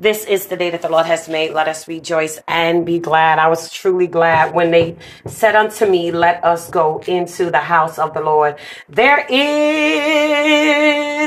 This is the day that the Lord has made. Let us rejoice and be glad. I was truly glad when they said unto me, Let us go into the house of the Lord. There is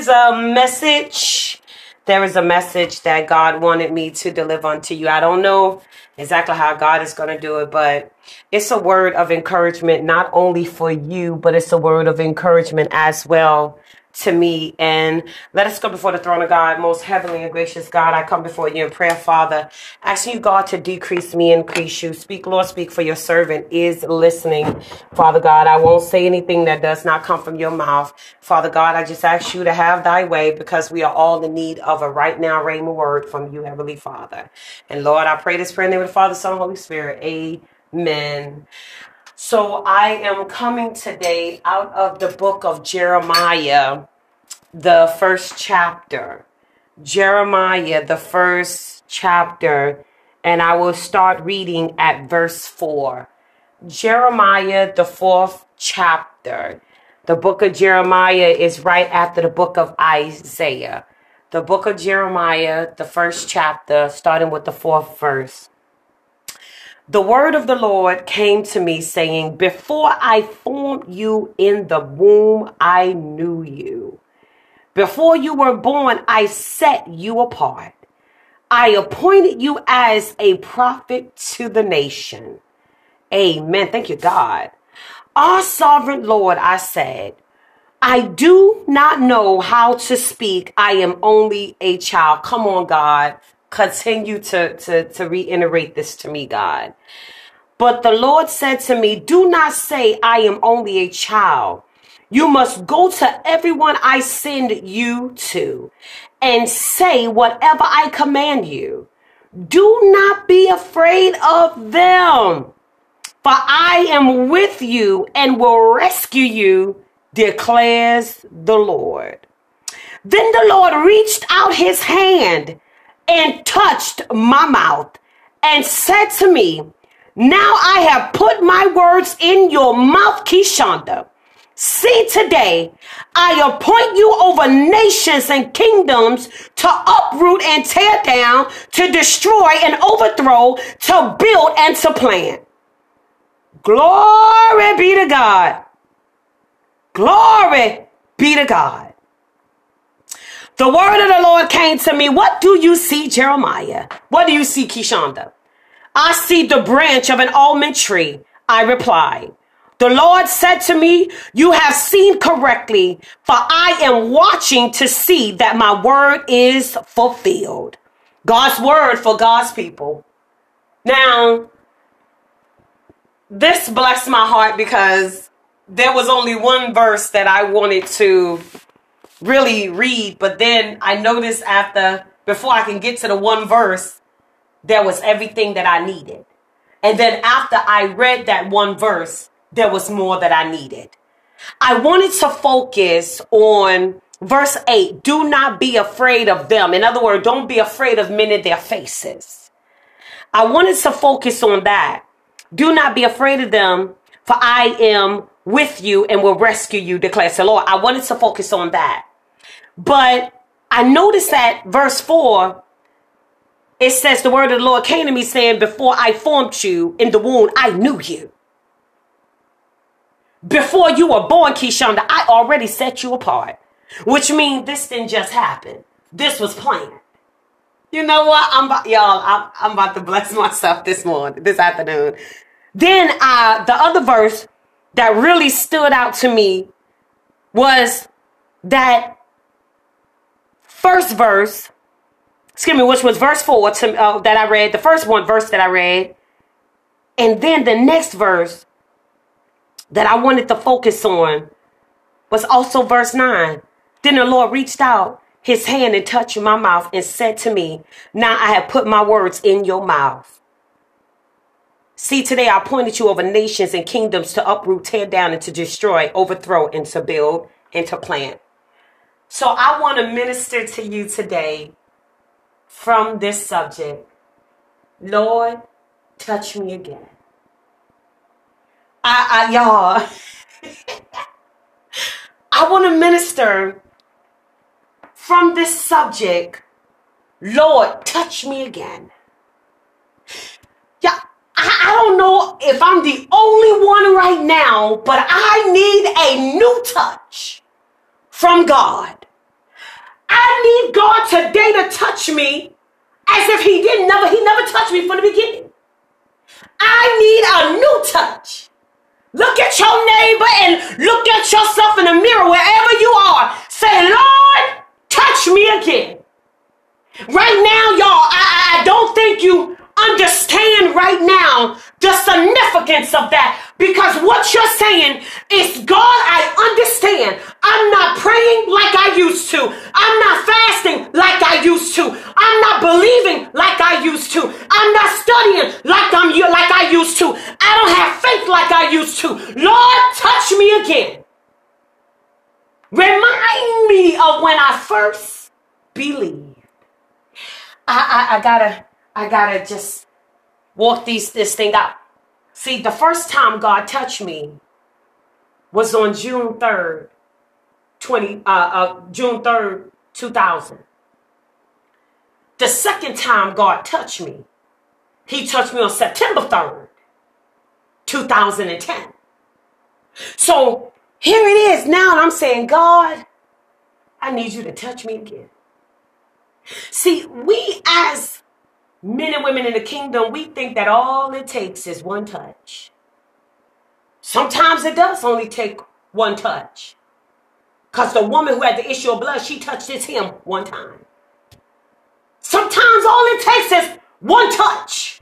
a message. There is a message that God wanted me to deliver unto you. I don't know exactly how God is going to do it, but it's a word of encouragement, not only for you, but it's a word of encouragement as well to me. And let us go before the throne of God, most heavenly and gracious God. I come before you in prayer, Father, asking you, God, to decrease me, increase you. Speak, Lord, speak for your servant is listening, Father God. I won't say anything that does not come from your mouth. Father God, I just ask you to have thy way because we are all in need of a right now rhema word from you, Heavenly Father. And Lord, I pray this prayer in the name of the Father, Son, and Holy Spirit. Amen. So I am coming today out of the book of Jeremiah, the first chapter. Jeremiah, the first chapter, and I will start reading at verse 4. Jeremiah, the fourth chapter. The book of Jeremiah is right after the book of Isaiah. The book of Jeremiah, the first chapter, starting with the fourth verse. The word of the Lord came to me saying, Before I formed you in the womb, I knew you. Before you were born, I set you apart. I appointed you as a prophet to the nation. Amen. Thank you, God. Our sovereign Lord, I said, I do not know how to speak. I am only a child. Come on, God continue to, to, to reiterate this to me, God. But the Lord said to me, Do not say, I am only a child. You must go to everyone I send you to and say whatever I command you. Do not be afraid of them, for I am with you and will rescue you, declares the Lord. Then the Lord reached out his hand and touched my mouth and said to me, Now I have put my words in your mouth, Keyshunda. See today, I appoint you over nations and kingdoms to uproot and tear down, to destroy and overthrow, to build and to plant. Glory be to God. Glory be to God. The word of the Lord came to me. What do you see, Jeremiah? What do you see, Keyshunda? I see the branch of an almond tree. I replied. The Lord said to me, You have seen correctly, for I am watching to see that my word is fulfilled. God's word for God's people. Now, this blessed my heart because there was only one verse that I wanted to really read, but then I noticed after, before I can get to the one verse, there was everything that I needed. And then after I read that one verse, there was more that I needed. I wanted to focus on verse 8 do not be afraid of them. In other words, don't be afraid of men in their faces. I wanted to focus on that. Do not be afraid of them, for I am with you and will rescue you, declares the Lord. I wanted to focus on that. But I noticed that verse 4, it says, The word of the Lord came to me saying, Before I formed you in the womb, I knew you. Before you were born, Keyshunda, I already set you apart. Which means this didn't just happen. This was planned. You know what? I'm about, y'all, I'm, I'm about to bless myself this morning, this afternoon. Then uh, the other verse that really stood out to me was that first verse, excuse me, which was verse four to, uh, that I read, the first one verse that I read, and then the next verse that I wanted to focus on was also verse nine. Then the Lord reached out his hand and touched my mouth and said to me, Now I have put my words in your mouth. See, today I pointed you over nations and kingdoms to uproot, tear down, and to destroy, overthrow, and to build and to plant. So I want to minister to you today from this subject. Lord, touch me again. I, I y'all, I want to minister from this subject Lord, touch me again. Yeah, I, I don't know if I'm the only one right now, but I need a new touch from God. I need God today to touch me as if He didn't never, He never touched me from the beginning. I need a new touch. Look at your neighbor and look at yourself in the mirror wherever you are. Say, Lord, touch me again. Right now, y'all, I, I don't think you understand right now the significance of that because what you're saying is God, I understand. I'm not praying like I used to. I'm not fasting like I used to. I'm not believing like I used to. I'm not studying like I'm like I used to. I don't have faith like I used to. Lord, touch me again. Remind me of when I first believed. I, I, I gotta I gotta just walk these this thing out. See, the first time God touched me was on June 3rd, 20 uh, uh June 3rd, 2000. The second time God touched me, he touched me on September 3rd, 2010. So here it is now, and I'm saying, God, I need you to touch me again. See, we as men and women in the kingdom, we think that all it takes is one touch. Sometimes it does only take one touch. Because the woman who had the issue of blood, she touched his hem one time. Sometimes all it takes is one touch.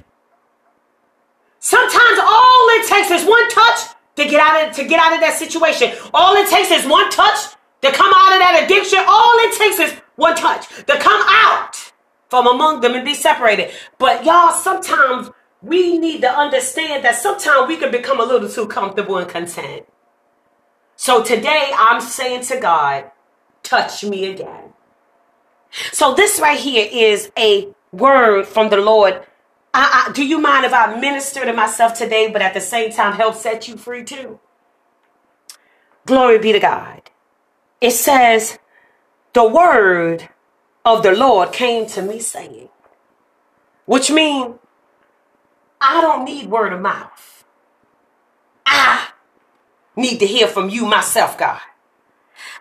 Sometimes all it takes is one touch to get out of to get out of that situation. All it takes is one touch to come out of that addiction. All it takes is one touch to come out from among them and be separated. But y'all, sometimes we need to understand that sometimes we can become a little too comfortable and content. So today I'm saying to God, touch me again. So this right here is a word from the Lord. I, I, do you mind if I minister to myself today, but at the same time help set you free too? Glory be to God. It says, the word of the Lord came to me saying, which means I don't need word of mouth. I need to hear from you myself, God.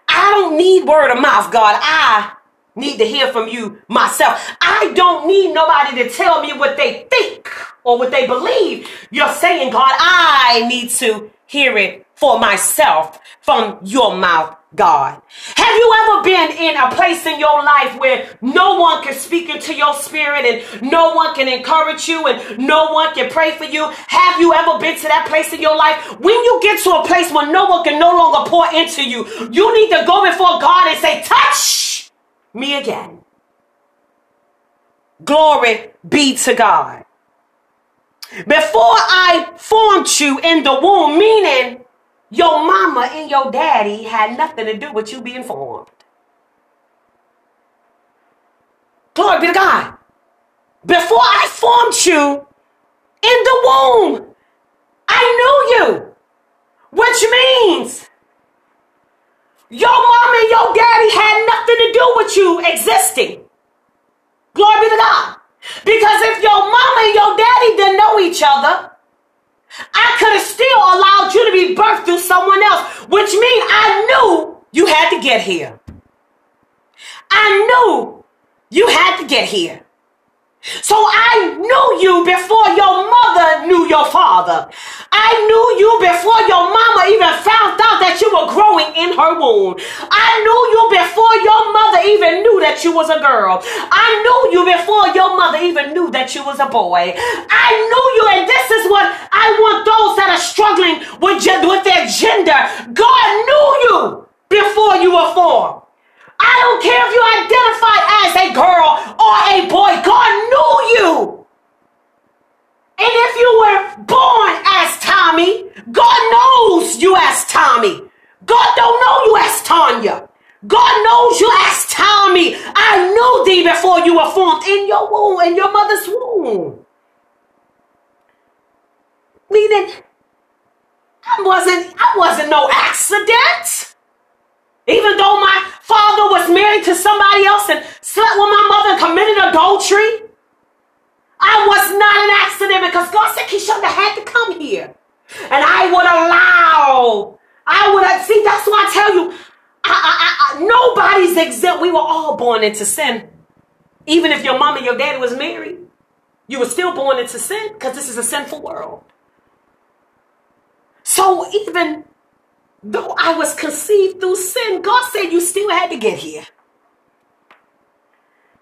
I don't need word of mouth, God. I need to hear from you myself. I don't need nobody to tell me what they think or what they believe. You're saying, God, I need to hear it for myself from your mouth, God. Have you ever been in a place in your life where no one can speak into your spirit and no one can encourage you and no one can pray for you? Have you ever been to that place in your life? When you get to a place where no one can no longer pour into you, you need to go before God and say, touch me again. Glory be to God. Before I formed you in the womb, meaning your mama and your daddy had nothing to do with you being formed. Glory be to God. Before I formed you in the womb, I knew you. Which means your mama and your daddy had nothing to do with you existing. Glory be to God. Because if your mama and your daddy didn't know each other, I could have still allowed you to be birthed which means I knew you had to get here. I knew you had to get here. So I knew you before your mother knew your father. I knew you before your mama even found out that you were growing in her womb. I knew you before your mother even knew that you was a girl. I knew you before your mother even knew that you was a boy. I knew you, and this is what I want those that are struggling with, with their gender. God knew you before you were formed. I don't care if you identify as a girl or a boy. God knew you. And if you were born as Tommy, God knows you as Tommy. God don't know you as Tanya. God knows you as Tommy. I knew thee before you were formed in your womb, in your mother's womb. Meaning, I wasn't, I wasn't no accident. Even though my father was married to somebody else and slept with my mother and committed adultery, I was not an accident because God said Keyshunda had to come here. And I would allow, I would, see, that's why I tell you, I, I, I, nobody's exempt. We were all born into sin. Even if your mom and your daddy was married, you were still born into sin because this is a sinful world. So even though I was conceived through sin, God said you still had to get here.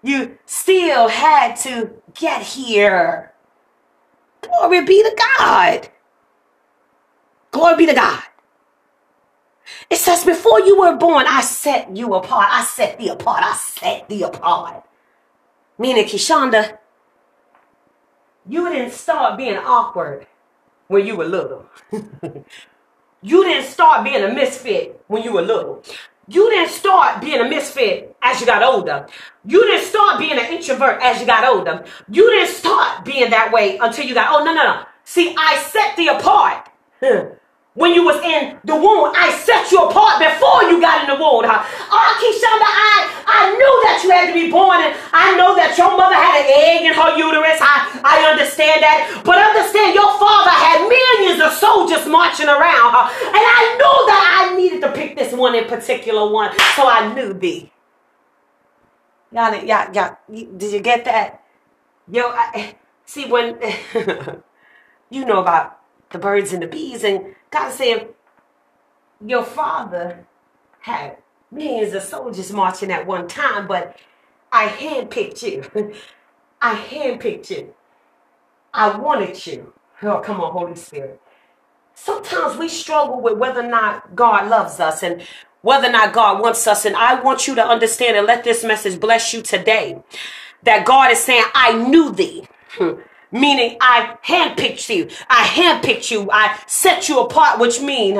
You still had to get here. Glory be to God. Glory be to God. It says, before you were born, I set you apart. I set thee apart. I set thee apart. Meaning, Keyshunda, you didn't start being awkward when you were little. you didn't start being a misfit when you were little. You didn't start being a misfit as you got older. You didn't start being an introvert as you got older. You didn't start being that way until you got, oh, no, no, no. See, I set thee apart when you was in the womb. I set you apart before you got in the womb. Huh? Ah, oh, Keyshunda, I, I knew that you had to be born, and I know that your mother had an egg in her uterus. I, I understand that. But understand, your father had millions of soldiers marching around. Huh? And I knew that I needed to pick this one in particular one, so I knew thee. Y'all, y'all, y'all, did you get that? Yo, I, see, when you know about the birds and the bees, and God saying, Your father had millions of soldiers marching at one time, but I handpicked you. I handpicked you. I wanted you. Oh, come on, Holy Spirit. Sometimes we struggle with whether or not God loves us and whether or not God wants us. And I want you to understand and let this message bless you today that God is saying, I knew thee. Hmm. Meaning I handpicked you. I handpicked you. I set you apart, which means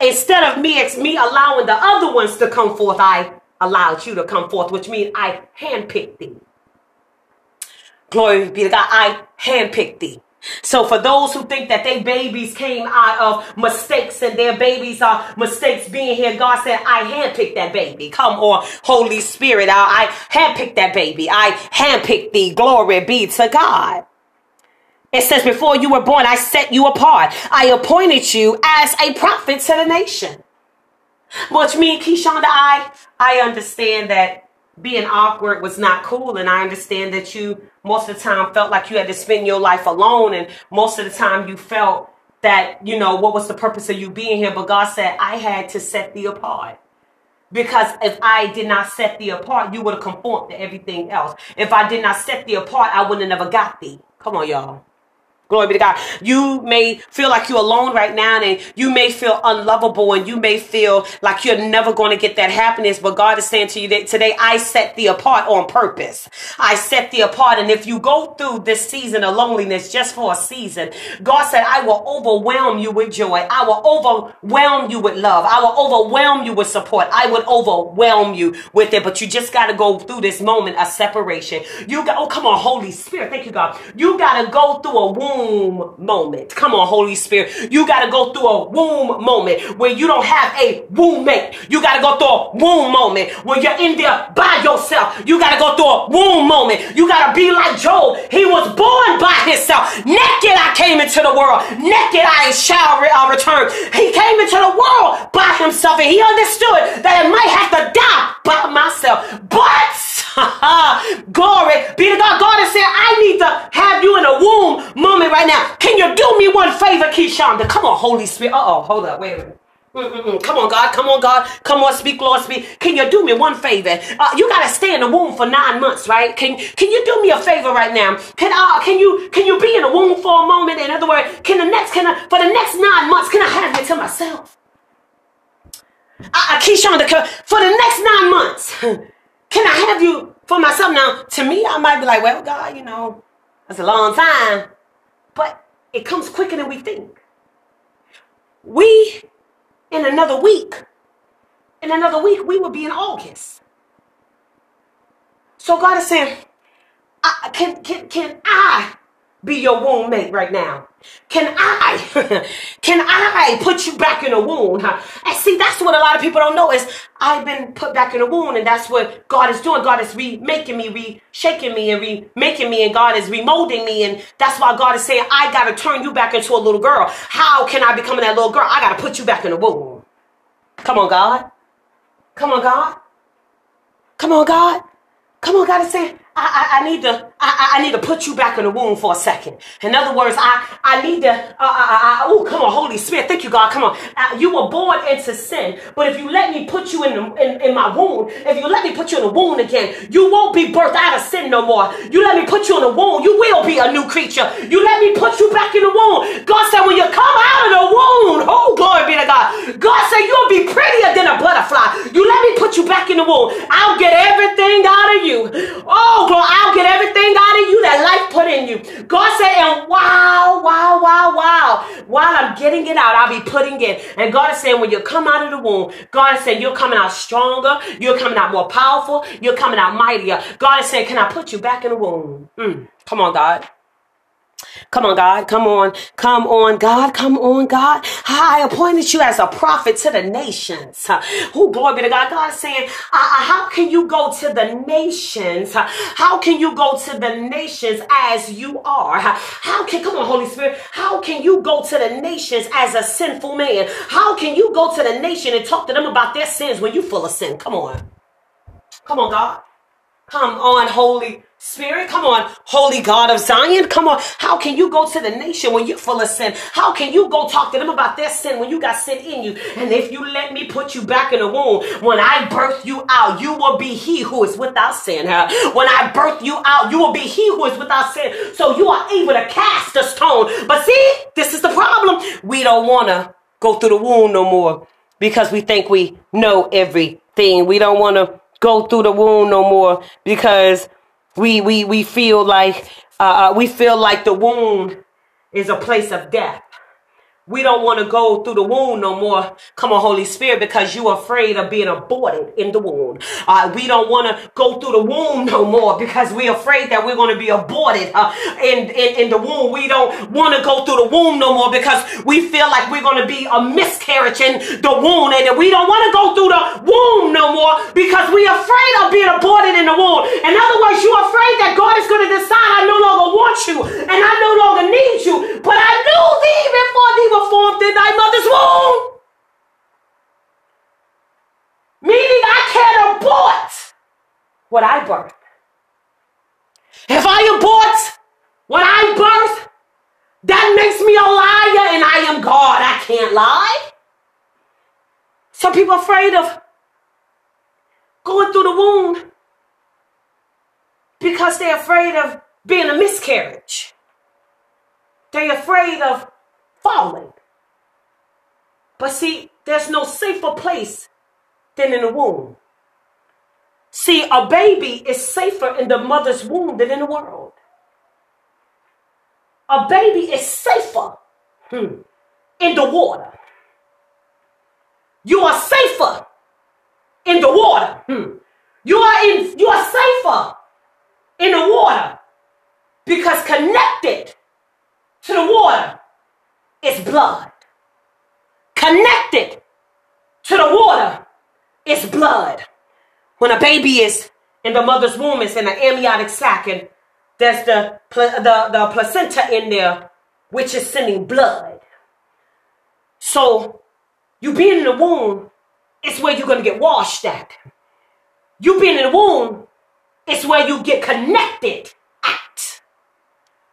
instead of me, it's me allowing the other ones to come forth, I allowed you to come forth, which means I handpicked thee. Glory be to God. I handpicked thee. So for those who think that their babies came out of mistakes and their babies are mistakes being here, God said, I handpicked that baby. Come on, Holy Spirit. I, I handpicked that baby. I handpicked thee. Glory be to God. It says, before you were born, I set you apart. I appointed you as a prophet to the nation. Which means, Keyshunda, I, I understand that being awkward was not cool. And I understand that you most of the time felt like you had to spend your life alone. And most of the time you felt that, you know, what was the purpose of you being here? But God said, I had to set thee apart. Because if I did not set thee apart, you would have conformed to everything else. If I did not set thee apart, I would have never got thee. Come on, y'all. Glory be to God. You may feel like you're alone right now and you may feel unlovable and you may feel like you're never going to get that happiness. But God is saying to you that today I set thee apart on purpose. I set thee apart. And if you go through this season of loneliness just for a season, God said, I will overwhelm you with joy. I will overwhelm you with love. I will overwhelm you with support. I would overwhelm you with it. But you just got to go through this moment of separation. You got, oh, come on, Holy Spirit. Thank you, God. You got to go through a womb womb moment. Come on, Holy Spirit. You got to go through a womb moment where you don't have a womb mate. You got to go through a womb moment where you're in there by yourself. You got to go through a womb moment. You got to be like Job. He was born by himself. Naked I came into the world. Naked I shall re- uh, return. He came into the world by himself and he understood that I might have to die by myself. But glory be to God. God is saying, I need to have you in a womb moment right now. Can you do me one favor, Keyshunda? Come on, Holy Spirit. Uh oh, hold up, wait a minute. Mm-mm-mm. Come on, God. Come on, God. Come on, speak, Lord, speak. Can you do me one favor? Uh, you gotta stay in the womb for nine months, right? Can Can you do me a favor right now? Can uh, Can you Can you be in the womb for a moment? In other words, can the next Can I, for the next nine months? Can I have you to myself? I, I Keyshunda, for the next nine months, can I have you for myself? Now, to me, I might be like, well, God, you know, that's a long time. But it comes quicker than we think. We, in another week, in another week, we will be in August. So God is saying, I, can, can, can I be your womb mate right now? Can I, can I put you back in a wound? And see, that's what a lot of people don't know is I've been put back in a wound, and that's what God is doing. God is remaking me, reshaking me, and remaking me, and God is remolding me, and that's why God is saying, I gotta turn you back into a little girl. How can I become that little girl? I gotta put you back in a womb. Come on, God. Come on, God. Come on, God. Come on, God is saying, I, I, I, need to I, I need to put you back in the womb for a second. In other words, I, I need to uh, uh, uh, oh come on Holy Spirit thank you God come on. Uh, you were born into sin but if you let me put you in, the, in in my womb if you let me put you in the womb again you won't be birthed out of sin no more. You let me put you in the womb you will be a new creature. You let me put you back in the womb. God said when you come out of the womb oh glory be to God. God said you'll be prettier than a butterfly. You let me put you back in the womb. I'll get everything out of you. Oh glory I'll get everything out of you that life put in you. God said, and wow, wow, wow, wow. While I'm getting it out, I'll be putting it. And God is saying, when you come out of the womb, God is saying, you're coming out stronger. You're coming out more powerful. You're coming out mightier. God is saying, can I put you back in the womb? Mm. Come on, God. Come on, God. Come on. Come on, God. Come on, God. I appointed you as a prophet to the nations. Who glory be to God. God saying, how can you go to the nations? How can you go to the nations as you are? How can, come on, Holy Spirit, how can you go to the nations as a sinful man? How can you go to the nation and talk to them about their sins when you're full of sin? Come on. Come on, God. Come on, Holy Spirit, come on, Holy God of Zion, come on. How can you go to the nation when you're full of sin? How can you go talk to them about their sin when you got sin in you? And if you let me put you back in the womb, when I birth you out, you will be he who is without sin. When I birth you out, you will be he who is without sin. So you are able to cast a stone. But see, this is the problem. We don't want to go through the womb no more because we think we know everything. We don't want to go through the womb no more because we we we feel like uh, uh, we feel like the wound is a place of death. We don't want to go through the womb no more. Come on, Holy Spirit, because you're afraid of being aborted in the womb. Uh, we don't want to go through the womb no more because we're afraid that we're going to be aborted uh, in, in, in the womb. We don't want to go through the womb no more because we feel like we're going to be a miscarriage in the womb. And we don't want to go through the womb no more because we're afraid of being aborted in the womb. In other words, you're afraid that God is going to decide I no longer want you and I no longer need you. But I knew thee before thee formed in thy mother's womb. Meaning I can't abort what I birth. If I abort what I birth, that makes me a liar and I am God. I can't lie. Some people are afraid of going through the womb because they're afraid of being a miscarriage. They're afraid of falling. But see, there's no safer place than in the womb. See, a baby is safer in the mother's womb than in the world. A baby is safer hmm, in the water. You are safer in the water. Hmm. You are in you are safer in the water because connected to the water is blood. Connected to the water is blood. When a baby is in the mother's womb, it's in an amniotic sac, and there's the, the, the placenta in there, which is sending blood. So, you being in the womb, it's where you're going to get washed at. You being in the womb, it's where you get connected at.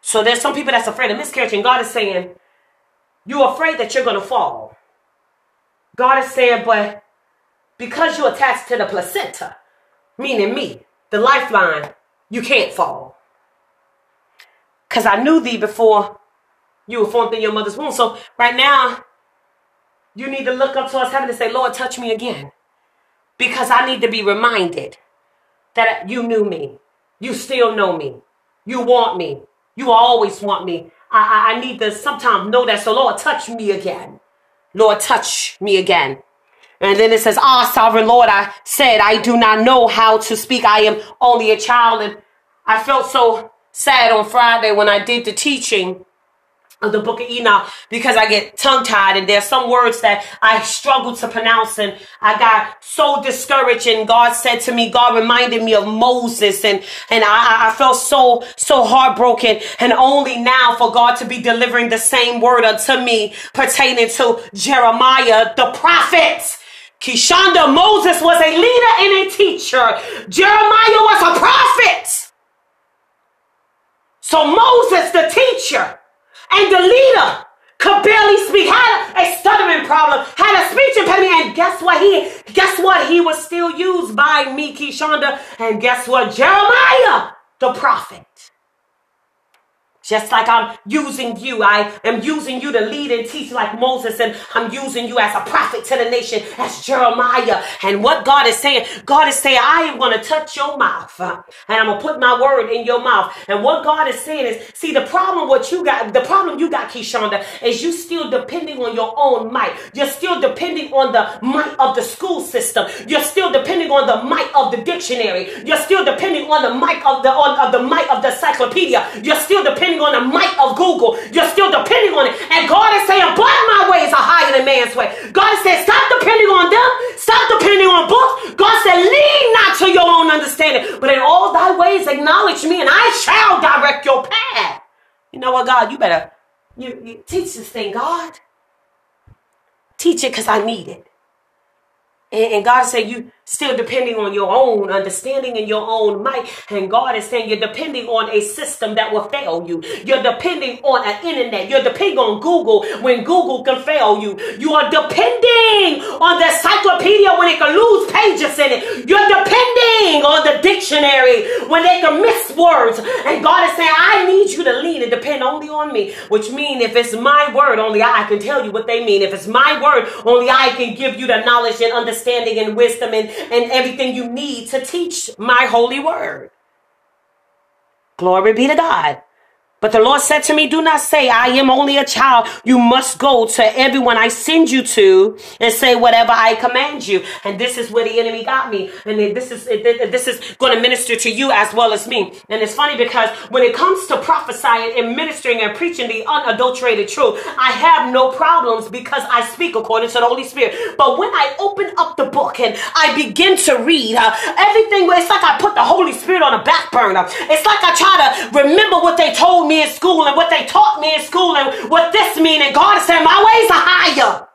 So there's some people that's afraid of miscarriage, and God is saying, you're afraid that you're going to fall. God is saying, but because you're attached to the placenta, meaning me, the lifeline, you can't fall. Because I knew thee before you were formed in your mother's womb. So right now, you need to look up towards heaven and say, Lord, touch me again. Because I need to be reminded that you knew me. You still know me. You want me. You always want me. I, I, I need to sometimes know that. So, Lord, touch me again. Lord, touch me again. And then it says, Ah, sovereign Lord, I said, I do not know how to speak. I am only a child. And I felt so sad on Friday when I did the teaching of the book of Enoch because I get tongue tied and there's some words that I struggle to pronounce and I got so discouraged and God said to me, God reminded me of Moses and, and I, I felt so, so heartbroken and only now for God to be delivering the same word unto me pertaining to Jeremiah, the prophet. Keyshunda Moses was a leader and a teacher. Jeremiah was a prophet. So Moses, the teacher, and the leader could barely speak, had a stuttering problem, had a speech impediment, and guess what? He guess what? He was still used by me, Keyshunda, and guess what? Jeremiah, the prophet. Just like I'm using you, I am using you to lead and teach like Moses, and I'm using you as a prophet to the nation, as Jeremiah. And what God is saying, God is saying, I am going to touch your mouth, and I'm going to put my word in your mouth. And what God is saying is, see, the problem what you got, the problem you got, Keyshunda, is you still depending on your own might. You're still depending on the might of the school system. You're still depending on the might of the dictionary. You're still depending on the might of the on of the might of the encyclopedia. You're still depending depending on the might of Google. You're still depending on it. And God is saying, but my ways are higher than man's way. God said, stop depending on them. Stop depending on books. God said, lean not to your own understanding, but in all thy ways acknowledge me and I shall direct your path. You know what, God, you better you, you teach this thing, God. Teach it because I need it. And, and God said, you still depending on your own understanding and your own might. And God is saying you're depending on a system that will fail you. You're depending on an internet. You're depending on Google when Google can fail you. You are depending on the encyclopedia when it can lose pages in it. You're depending on the dictionary when they can miss words. And God is saying, I need you to lean and depend only on me. Which means if it's my word, only I can tell you what they mean. If it's my word, only I can give you the knowledge and understanding and wisdom and and everything you need to teach my holy word. Glory be to God. But the Lord said to me, Do not say, I am only a child. You must go to everyone I send you to and say whatever I command you. And this is where the enemy got me. And this is this is going to minister to you as well as me. And it's funny because when it comes to prophesying and ministering and preaching the unadulterated truth, I have no problems because I speak according to the Holy Spirit. But when I open up the book and I begin to read, uh, everything, it's like I put the Holy Spirit on a back burner. It's like I try to remember what they told me in school and what they taught me in school and what this mean. And God is saying, my ways are higher.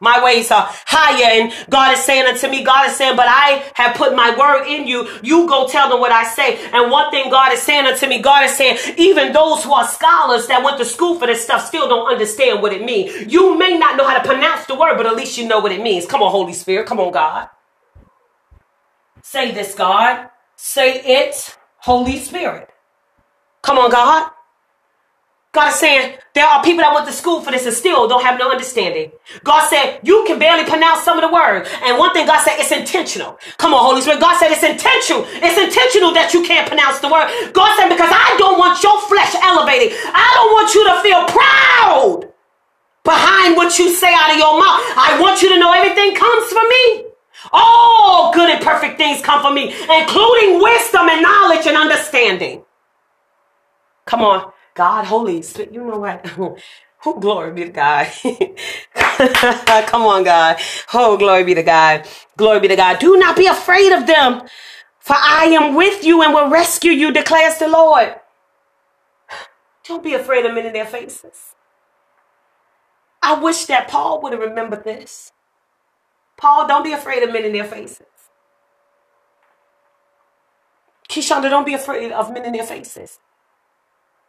My ways are higher. And God is saying unto me, God is saying, but I have put my word in you. You go tell them what I say. And one thing God is saying unto me, God is saying, even those who are scholars that went to school for this stuff still don't understand what it means. You may not know how to pronounce the word, but at least you know what it means. Come on, Holy Spirit. Come on, God. Say this, God. Say it, Holy Spirit. Come on, God. God is saying there are people that went to school for this and still don't have no understanding. God said you can barely pronounce some of the words. And one thing God said, it's intentional. Come on, Holy Spirit. God said it's intentional. It's intentional that you can't pronounce the word. God said, because I don't want your flesh elevated. I don't want you to feel proud behind what you say out of your mouth. I want you to know everything comes from me. All good and perfect things come from me, including wisdom and knowledge and understanding. Come on. God, Holy Spirit, you know what? Oh, glory be to God. Come on, God. Oh, glory be to God. Glory be to God. Do not be afraid of them, for I am with you and will rescue you, declares the Lord. Don't be afraid of men in their faces. I wish that Paul would have remembered this. Paul, don't be afraid of men in their faces. Keyshunda, don't be afraid of men in their faces.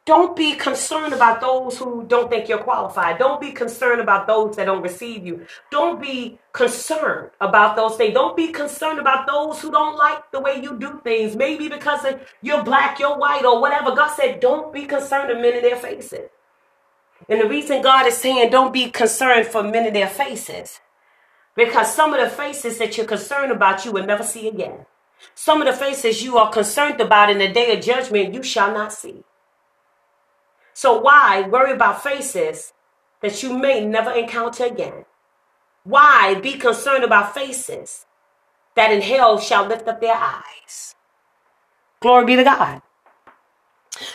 Don't be concerned about those who don't think you're qualified. Don't be concerned about those that don't receive you. Don't be concerned about those things. Don't be concerned about those who don't like the way you do things. Maybe because you're black, you're white, or whatever. God said, don't be concerned of men in their faces. And the reason God is saying don't be concerned for men in their faces, because some of the faces that you're concerned about, you will never see again. Some of the faces you are concerned about in the day of judgment, you shall not see. So why worry about faces that you may never encounter again? Why be concerned about faces that in hell shall lift up their eyes? Glory be to God.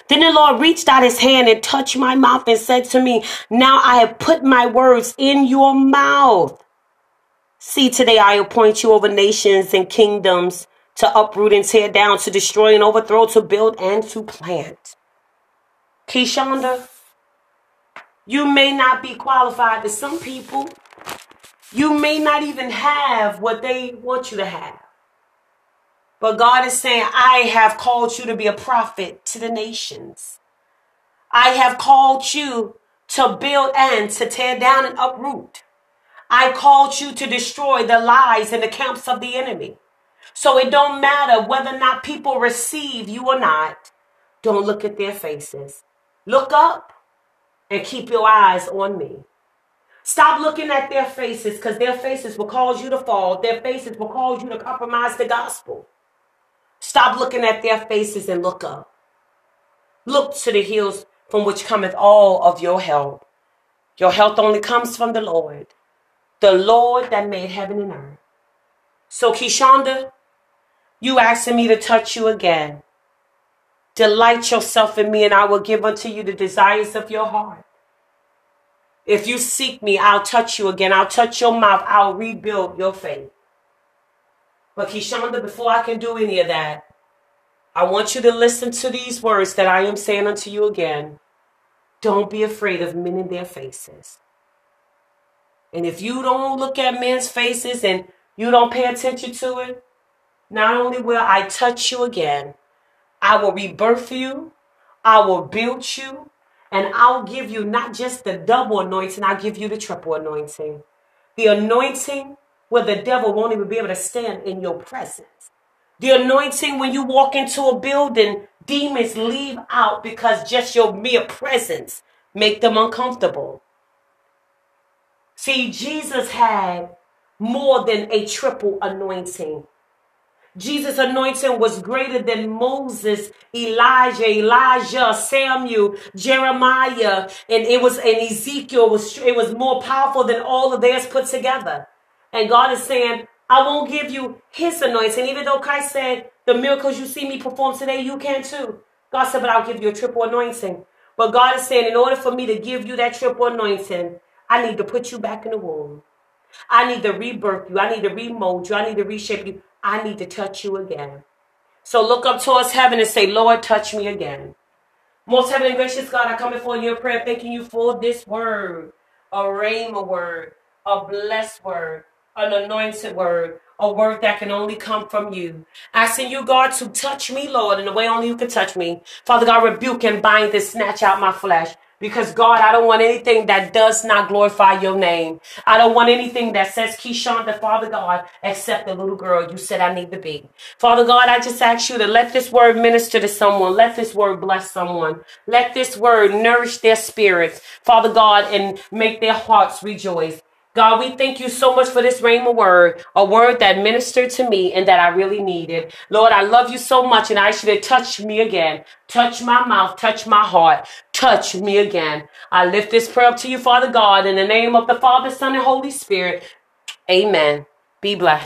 Then the Lord reached out his hand and touched my mouth and said to me, Now I have put my words in your mouth. See, today I appoint you over nations and kingdoms to uproot and tear down, to destroy and overthrow, to build and to plant. Keyshunda, you may not be qualified to some people. You may not even have what they want you to have. But God is saying, I have called you to be a prophet to the nations. I have called you to build and to tear down and uproot. I called you to destroy the lies in the camps of the enemy. So it don't matter whether or not people receive you or not. Don't look at their faces. Look up and keep your eyes on me. Stop looking at their faces because their faces will cause you to fall. Their faces will cause you to compromise the gospel. Stop looking at their faces and look up. Look to the hills from which cometh all of your help. Your health only comes from the Lord, the Lord that made heaven and earth. So, Keyshunda, you asking me to touch you again. Delight yourself in me, and I will give unto you the desires of your heart. If you seek me, I'll touch you again. I'll touch your mouth. I'll rebuild your faith. But Keyshunda, before I can do any of that, I want you to listen to these words that I am saying unto you again. Don't be afraid of men in their faces. And if you don't look at men's faces and you don't pay attention to it, not only will I touch you again, I will rebirth you, I will build you, and I'll give you not just the double anointing, I'll give you the triple anointing. The anointing where the devil won't even be able to stand in your presence. The anointing when you walk into a building, demons leave out because just your mere presence make them uncomfortable. See, Jesus had more than a triple anointing. Jesus' anointing was greater than Moses, Elijah, Elijah, Samuel, Jeremiah, and it was and Ezekiel was it was more powerful than all of theirs put together. And God is saying, I won't give you his anointing. Even though Christ said, the miracles you see me perform today, you can too. God said, but I'll give you a triple anointing. But God is saying, in order for me to give you that triple anointing, I need to put you back in the womb. I need to rebirth you. I need to remold you. I need to reshape you. I need to touch you again. So look up towards heaven and say, Lord, touch me again. Most heavenly and gracious God, I come before you in prayer, thanking you for this word, a rhema word, a blessed word, an anointed word, a word that can only come from you. Asking you, God, to touch me, Lord, in the way only you can touch me. Father God, rebuke and bind and snatch out my flesh. Because God, I don't want anything that does not glorify your name. I don't want anything that says Keyshawn, the Father God, except the little girl you said I need to be. Father God, I just ask you to let this word minister to someone. Let this word bless someone. Let this word nourish their spirits, Father God, and make their hearts rejoice. God, we thank you so much for this rhema word, a word that ministered to me and that I really needed. Lord, I love you so much and I should have touched me again. Touch my mouth, touch my heart, touch me again. I lift this prayer up to you, Father God, in the name of the Father, Son, and Holy Spirit. Amen. Be blessed.